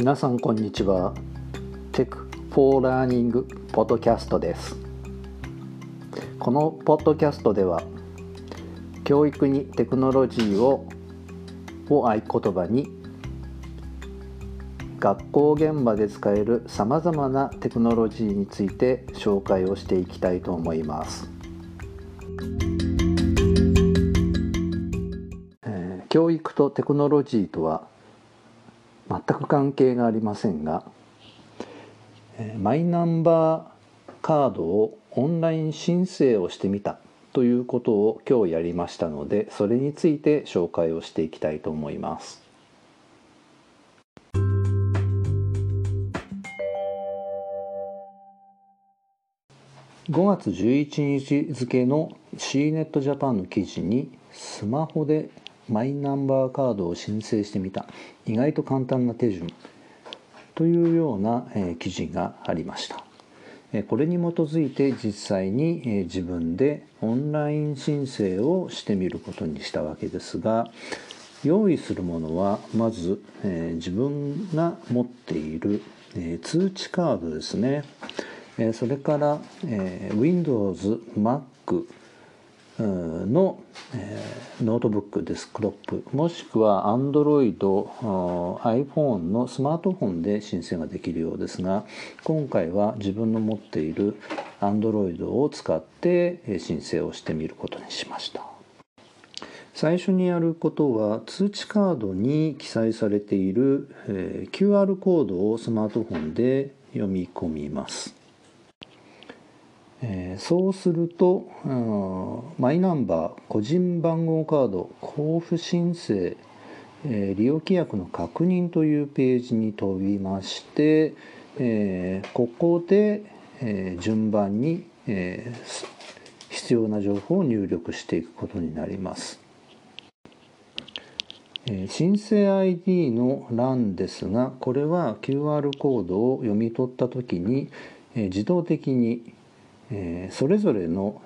皆さんこんにちはテクフォーラーニングポッドキャストですこのポッドキャストでは教育にテクノロジーをを合言葉に学校現場で使えるさまざまなテクノロジーについて紹介をしていきたいと思います。えー、教育とテクノロジーとは全く関係がありませんが、マイナンバーカードをオンライン申請をしてみたということを今日やりましたのでそれについて紹介をしていきたいと思います。5月11日付の C ネットジャパンの記事にスマホでマイナンバーカードを申請してみた。意外と簡単な手順。というような、え記事がありました。これに基づいて実際に自分でオンライン申請をしてみることにしたわけですが用意するものはまず自分が持っている通知カードですね。それから Windows、Mac の、えー、ノートブックデスクトップもしくは Android、iPhone のスマートフォンで申請ができるようですが今回は自分の持っている Android を使って申請をしてみることにしました。最初にやることは通知カードに記載されている、えー、QR コードをスマートフォンで読み込みます。えー、そうすると、うん、マイナンバー個人番号カード交付申請、えー、利用規約の確認というページに飛びまして、えー、ここで、え順番に、え必要な情報を入力していくことになります。申請 ID の欄ですがこれは QR コードを読み取った時に自動的にえそれぞれの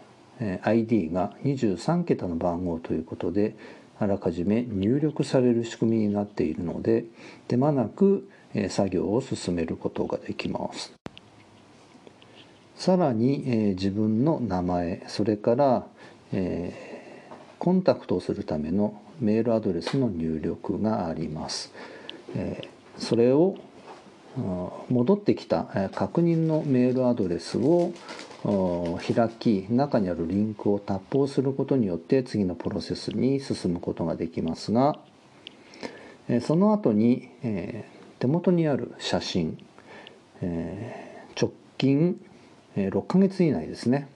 ID が23桁の番号ということであらかじめ入力される仕組みになっているので手間なく作業を進めることができます。さらに、え自分の名前それから、えコンタクトをするためのメールアドレスの入力があります、えそれを戻ってきた確認のメールアドレスを開き中にあるリンクをタップをすることによって次のプロセスに進むことができますがその後に手元にある写真直近6ヶ月以内ですね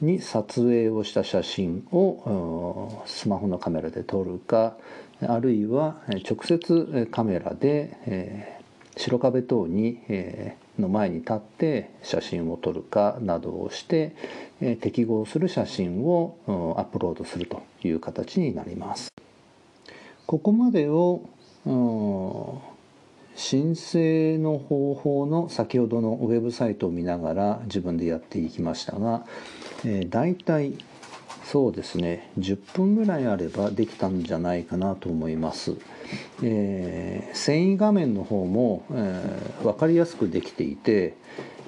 に撮影をした写真をスマホのカメラで撮るかあるいは直接カメラで白壁等にの前に立って写真を撮るかなどをして適合する写真をアップロードするという形になります。ここまでを申請の方法の先ほどのウェブサイトを見ながら自分でやっていきましたが、えー、大体そうですね。10分ぐらいあればできたんじゃないかなと思います、えー、繊維画面の方も、えー、分かりやすくできていて、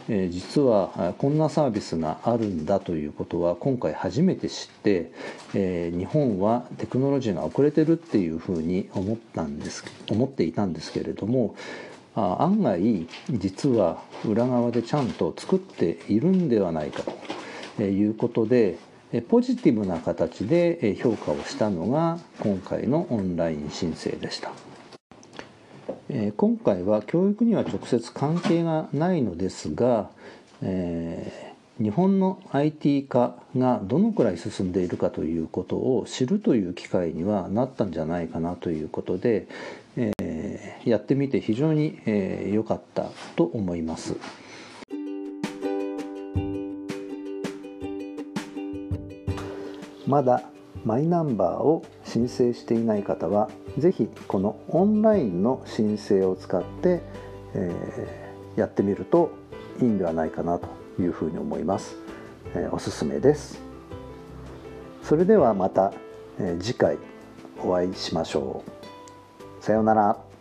えー、実はこんなサービスがあるんだということは今回初めて知って、えー、日本はテクノロジーが遅れてるっていうふうに思ったんです思っていたんですけれどもあ案外実は裏側でちゃんと作っているんではないかということで、ポジティブな形で評価をしたのが今回のオンライン申請でした今回は教育には直接関係がないのですが、えー、日本の IT 化がどのくらい進んでいるかということを知るという機会にはなったんじゃないかなということで、えー、やってみて非常に良、えー、かったと思います。まだマイナンバーを申請していない方は是非このオンラインの申請を使って、えー、やってみるといいんではないかなというふうに思います、えー、おすすめです。それではまた、えー、次回お会いしましょう。さようなら。